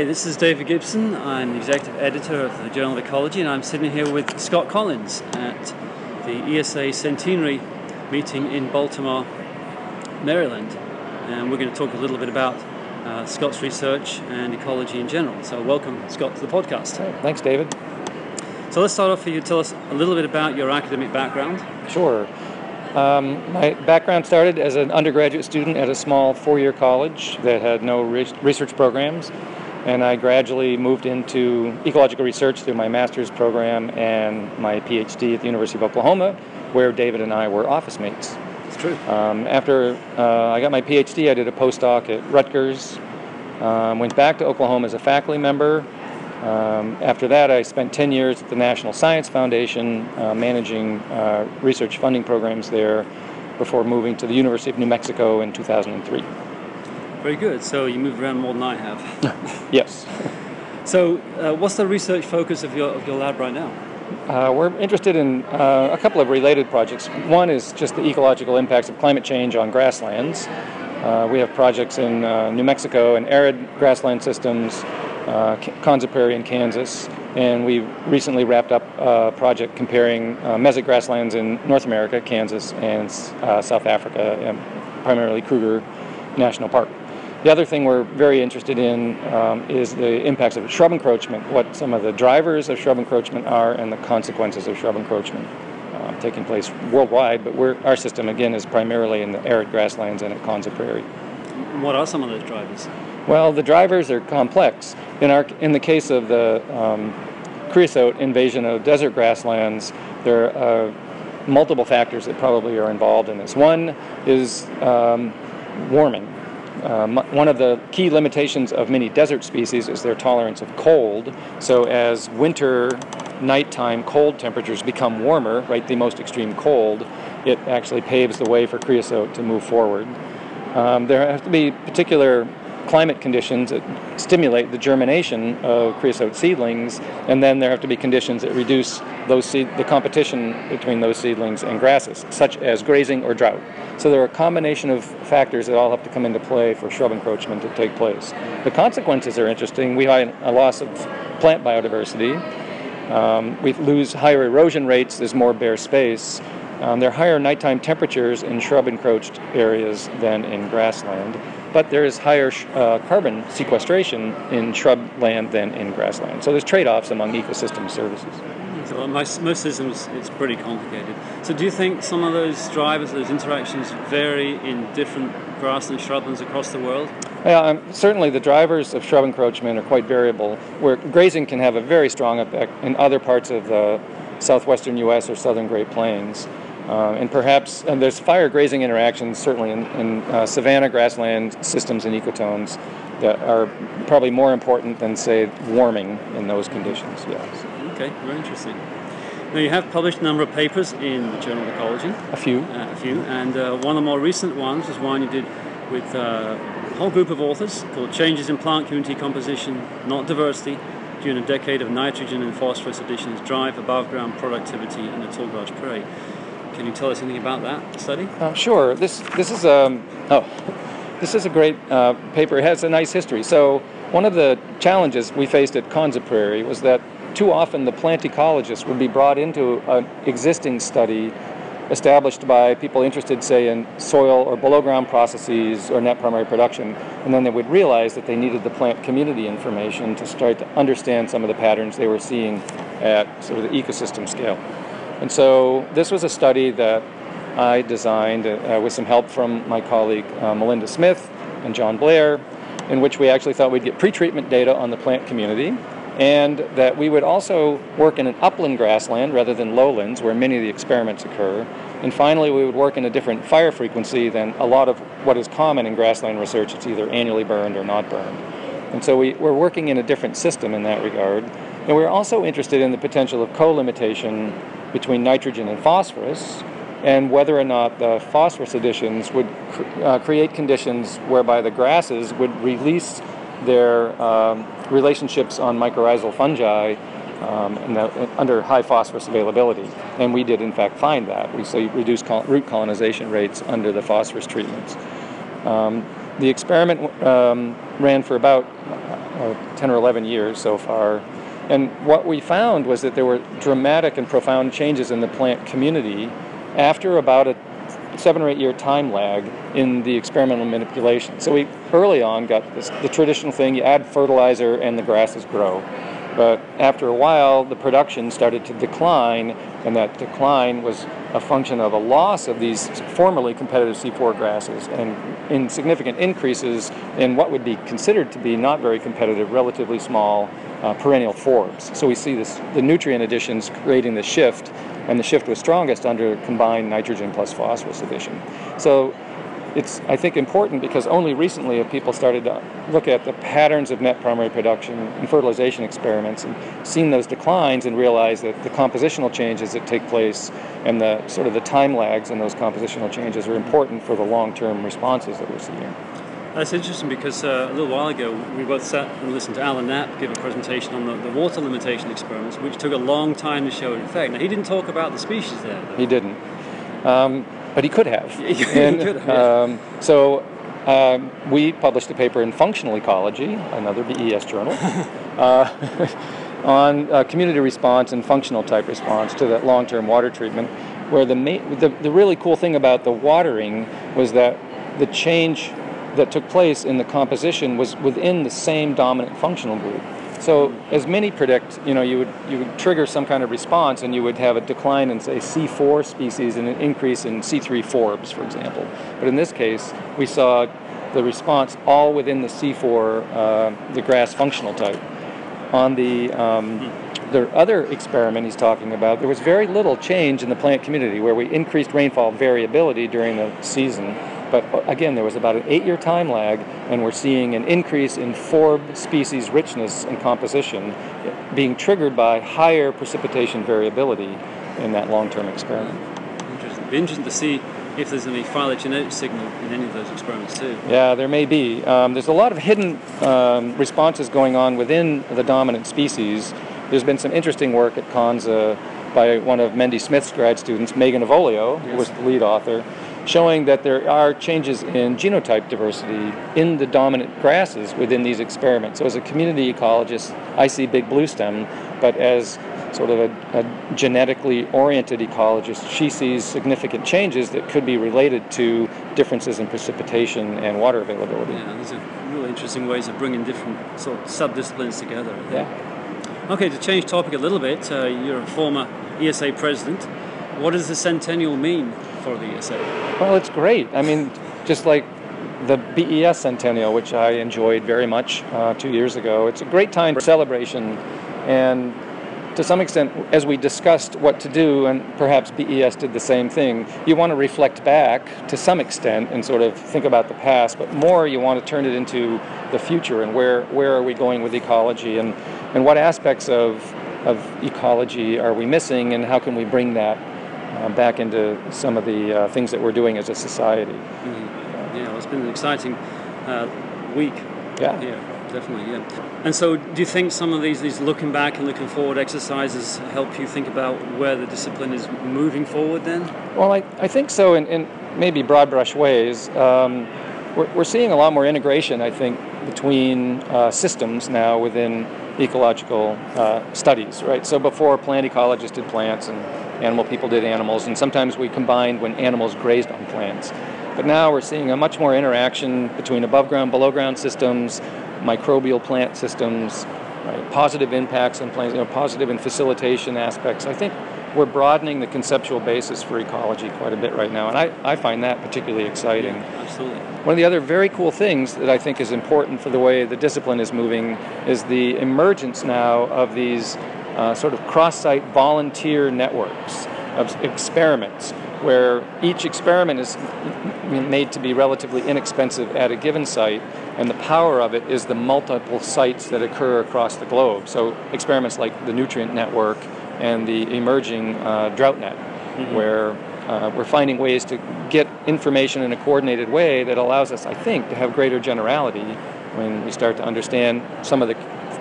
Hey, this is David Gibson. I'm the executive editor of the Journal of Ecology, and I'm sitting here with Scott Collins at the ESA Centenary meeting in Baltimore, Maryland. And we're going to talk a little bit about uh, Scott's research and ecology in general. So, welcome, Scott, to the podcast. Thanks, David. So, let's start off. For you tell us a little bit about your academic background. Sure. Um, my background started as an undergraduate student at a small four year college that had no re- research programs, and I gradually moved into ecological research through my master's program and my PhD at the University of Oklahoma, where David and I were office mates. It's true. Um, after uh, I got my PhD, I did a postdoc at Rutgers, um, went back to Oklahoma as a faculty member, um, after that, I spent 10 years at the National Science Foundation uh, managing uh, research funding programs there before moving to the University of New Mexico in 2003. Very good. So you moved around more than I have. yes. So, uh, what's the research focus of your, of your lab right now? Uh, we're interested in uh, a couple of related projects. One is just the ecological impacts of climate change on grasslands. Uh, we have projects in New Mexico and arid grassland systems, uh, Prairie in Kansas, and we recently wrapped up a project comparing uh, mesic grasslands in North America, Kansas, and uh, South Africa, primarily Kruger National Park. The other thing we're very interested in um, is the impacts of shrub encroachment, what some of the drivers of shrub encroachment are, and the consequences of shrub encroachment uh, taking place worldwide. But our system, again, is primarily in the arid grasslands and at Konza Prairie. What are some of those drivers? Well, the drivers are complex. In, our, in the case of the um, creosote invasion of desert grasslands, there are uh, multiple factors that probably are involved in this. One is um, warming. Um, one of the key limitations of many desert species is their tolerance of cold. So, as winter, nighttime cold temperatures become warmer, right, the most extreme cold, it actually paves the way for creosote to move forward. Um, there have to be particular climate conditions that stimulate the germination of creosote seedlings, and then there have to be conditions that reduce those seed, the competition between those seedlings and grasses, such as grazing or drought. So there are a combination of factors that all have to come into play for shrub encroachment to take place. The consequences are interesting. We have a loss of plant biodiversity. Um, we lose higher erosion rates. There's more bare space. Um, there are higher nighttime temperatures in shrub encroached areas than in grassland but there is higher uh, carbon sequestration in shrubland than in grassland. So there's trade-offs among ecosystem services. So most, most systems, it's pretty complicated. So do you think some of those drivers, those interactions, vary in different grass grassland shrublands across the world? Yeah, um, certainly the drivers of shrub encroachment are quite variable. Where grazing can have a very strong effect in other parts of the southwestern U.S. or southern Great Plains. Uh, and perhaps and there's fire grazing interactions certainly in, in uh, savanna grassland systems and ecotones that are probably more important than say warming in those conditions. Yes. Okay, very interesting. Now you have published a number of papers in the Journal of Ecology. A few. Uh, a few, and uh, one of the more recent ones was one you did with uh, a whole group of authors called "Changes in Plant Community Composition, Not Diversity." During a decade of nitrogen and phosphorus additions drive above ground productivity in the tallgrass prairie. Can you tell us anything about that study? Uh, sure. This this is a um, oh, this is a great uh, paper. It has a nice history. So one of the challenges we faced at Konza Prairie was that too often the plant ecologists would be brought into an existing study established by people interested, say, in soil or below ground processes or net primary production, and then they would realize that they needed the plant community information to start to understand some of the patterns they were seeing at sort of the ecosystem scale. And so this was a study that I designed uh, with some help from my colleague uh, Melinda Smith and John Blair, in which we actually thought we'd get pretreatment data on the plant community and that we would also work in an upland grassland rather than lowlands where many of the experiments occur. And finally, we would work in a different fire frequency than a lot of what is common in grassland research. It's either annually burned or not burned. And so we, we're working in a different system in that regard. And we're also interested in the potential of co-limitation between nitrogen and phosphorus and whether or not the phosphorus additions would cr- uh, create conditions whereby the grasses would release their um, relationships on mycorrhizal fungi um, the, under high phosphorus availability. And we did, in fact, find that. We see reduced col- root colonization rates under the phosphorus treatments. Um, the experiment um, ran for about uh, 10 or 11 years so far. And what we found was that there were dramatic and profound changes in the plant community after about a seven or eight year time lag in the experimental manipulation. So we early on got this, the traditional thing you add fertilizer and the grasses grow. But after a while, the production started to decline, and that decline was a function of a loss of these formerly competitive C4 grasses and in significant increases in what would be considered to be not very competitive, relatively small uh, perennial forbs. So we see this, the nutrient additions creating the shift, and the shift was strongest under combined nitrogen plus phosphorus addition. So it's, I think, important because only recently have people started to look at the patterns of net primary production in fertilization experiments and seen those declines and realized that the compositional changes that take place and the sort of the time lags in those compositional changes are important for the long-term responses that we're seeing. That's interesting because uh, a little while ago we both sat and listened to Alan Knapp give a presentation on the, the water limitation experiments, which took a long time to show an effect. Now, he didn't talk about the species there. Though. He didn't. Um, but he could have. he and, could have, um, so um, we published a paper in Functional Ecology, another BES journal, uh, on uh, community response and functional type response to that long-term water treatment, where the, ma- the, the really cool thing about the watering was that the change that took place in the composition was within the same dominant functional group. So as many predict, you know, you would you would trigger some kind of response, and you would have a decline in say C4 species and an increase in C3 forbs, for example. But in this case, we saw the response all within the C4, uh, the grass functional type. On the um, the other experiment he's talking about, there was very little change in the plant community where we increased rainfall variability during the season but uh, again, there was about an eight year time lag, and we're seeing an increase in forb species richness and composition being triggered by higher precipitation variability in that long term experiment. Interesting. It'd be interesting to see if there's any phylogenetic signal in any of those experiments too. Yeah, there may be. Um, there's a lot of hidden um, responses going on within the dominant species. There's been some interesting work at Konza by one of Mendy Smith's grad students, Megan Avolio, yes. who was the lead author, showing that there are changes in genotype diversity in the dominant grasses within these experiments. So, as a community ecologist, I see big blue stem, but as sort of a, a, genetically oriented ecologist, she sees significant changes that could be related to differences in precipitation and water availability. Yeah, these are really interesting ways of bringing different sort of subdisciplines together. Yeah. Okay, to change topic a little bit, uh, you're a former ESA president. What does the centennial mean for the? Well, it's great. I mean, just like the BES Centennial, which I enjoyed very much uh, two years ago, it's a great time for celebration. And to some extent, as we discussed what to do, and perhaps BES did the same thing, you want to reflect back to some extent and sort of think about the past, but more you want to turn it into the future and where, where are we going with ecology and, and what aspects of, of ecology are we missing and how can we bring that uh, back into some of the uh, things that we're doing as a society. Mm-hmm. Yeah, well, it's been an exciting uh, week. Yeah. Yeah, definitely. Yeah. And so, do you think some of these these looking back and looking forward exercises help you think about where the discipline is moving forward? Then. Well, I, I think so in, in maybe broad brush ways. Um, we're, we're seeing a lot more integration, I think, between uh, systems now within ecological uh, studies, right? So before plant ecologists did plants and animal people did animals, and sometimes we combined when animals grazed on plants. But now we're seeing a much more interaction between above ground, below ground systems, microbial plant systems, right? positive impacts on plants, you know, positive and facilitation aspects. I think we're broadening the conceptual basis for ecology quite a bit right now, and I, I find that particularly exciting. Yeah, absolutely. One of the other very cool things that I think is important for the way the discipline is moving is the emergence now of these uh, sort of cross-site volunteer networks of experiments where each experiment is made to be relatively inexpensive at a given site, and the power of it is the multiple sites that occur across the globe. So experiments like the Nutrient Network and the emerging uh, DroughtNet, mm-hmm. where uh, we're finding ways to get information in a coordinated way that allows us, I think, to have greater generality when we start to understand some of the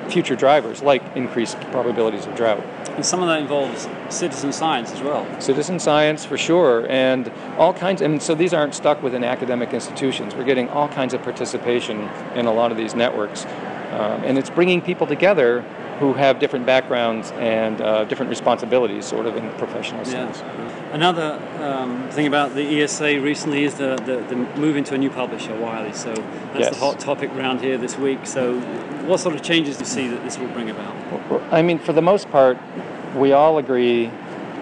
future drivers like increased probabilities of drought. And some of that involves citizen science as well. Citizen science for sure, and all kinds. And so these aren't stuck within academic institutions. We're getting all kinds of participation in a lot of these networks. Um, and it's bringing people together who have different backgrounds and uh, different responsibilities, sort of in professional Yeah. Another um, thing about the ESA recently is the, the, the move into a new publisher, Wiley. So that's Yes. the hot topic around here this week. So, what sort of changes do you see that this will bring about? I mean, for the most part, we all agree,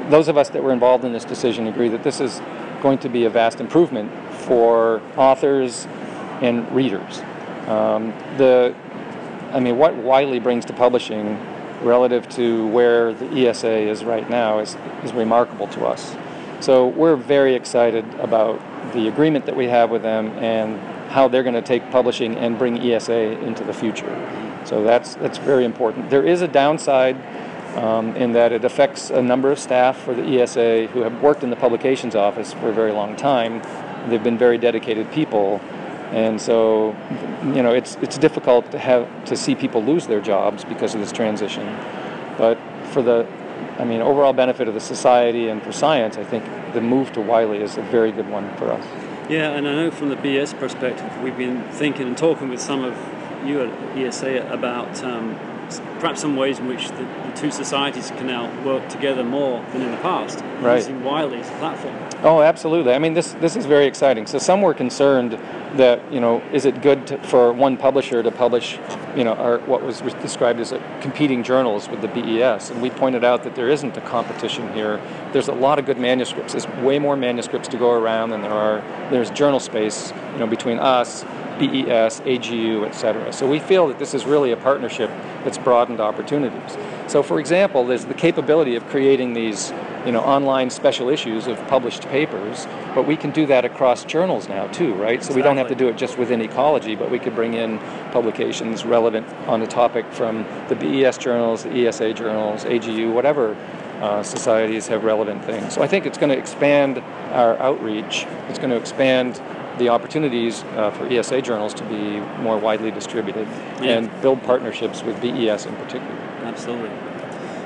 those of us that were involved in this decision agree that this is going to be a vast improvement for authors and readers. Um, the, I mean, what Wiley brings to publishing relative to where the ESA is right now is, is remarkable to us. So we're very excited about the agreement that we have with them and how they're going to take publishing and bring ESA into the future. So that's that's very important. There is a downside um, in that it affects a number of staff for the ESA who have worked in the publications office for a very long time. They've been very dedicated people, and so you know it's it's difficult to have to see people lose their jobs because of this transition. But for the I mean, overall benefit of the society and for science, I think the move to Wiley is a very good one for us. Yeah, and I know from the BS perspective, we've been thinking and talking with some of you at ESA about um, perhaps some ways in which the, the two societies can now work together more than in the past, Right. using Wiley as a platform. Oh, absolutely. I mean, this this is very exciting. So some were concerned that you know, is it good to, for one publisher to publish, you know, or what was described as a competing journals with the BES? And we pointed out that there isn't a competition here. There's a lot of good manuscripts. There's way more manuscripts to go around than there are. There's journal space, you know, between us. BES, AGU, et cetera. So we feel that this is really a partnership that's broadened opportunities. So, for example, there's the capability of creating these, you know, online special issues of published papers, but we can do that across journals now too, right? So we don't have to do it just within ecology, but we could bring in publications relevant on the topic from the BES journals, the ESA journals, AGU, whatever uh, societies have relevant things. So I think it's going to expand our outreach. It's going to expand the opportunities uh, for ESA journals to be more widely distributed Yeah. and build partnerships with BES in particular. Absolutely.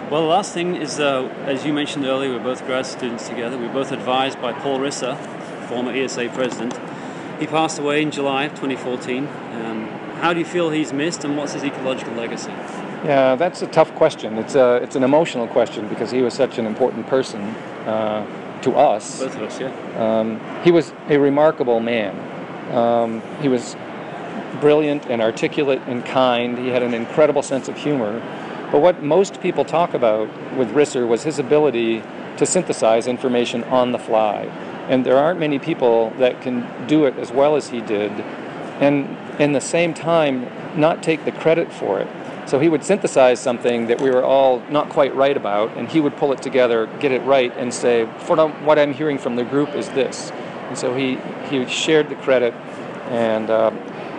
Well, the last thing is, uh, as you mentioned earlier, we're both grad students together. We're both advised by Paul Risser, former ESA president. He passed away in July of 2014. Um, how do you feel he's missed, and what's his ecological legacy? Yeah, that's a tough question. It's a it's an emotional question because he was such an important person uh, to us. Both of us, yeah. Um, he was a remarkable man. Um, he was brilliant and articulate and kind. He had an incredible sense of humor. But what most people talk about with Risser was his ability to synthesize information on the fly. And there aren't many people that can do it as well as he did, and in the same time, not take the credit for it. So he would synthesize something that we were all not quite right about, and he would pull it together, get it right, and say, what I'm hearing from the group is this." And so he he shared the credit, and uh,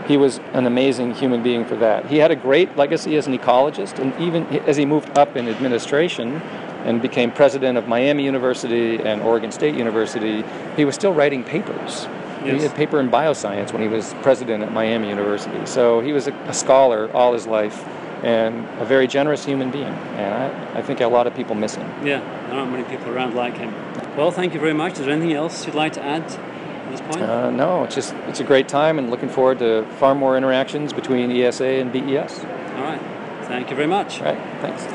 he was an amazing human being for that. He had a great legacy as an ecologist, and even as he moved up in administration and became president of Miami University and Oregon State University, he was still writing papers. He Yes. had paper in bioscience when he was president at Miami University. So he was a, a scholar all his life and a very generous human being. And I, I think a lot of people miss him. Yeah, there aren't many people around like him. Well, thank you very much. Is there anything else you'd like to add at this point? Uh, no, it's just it's a great time and looking forward to far more interactions between ESA and BES. All right. Thank you very much. All right, thanks.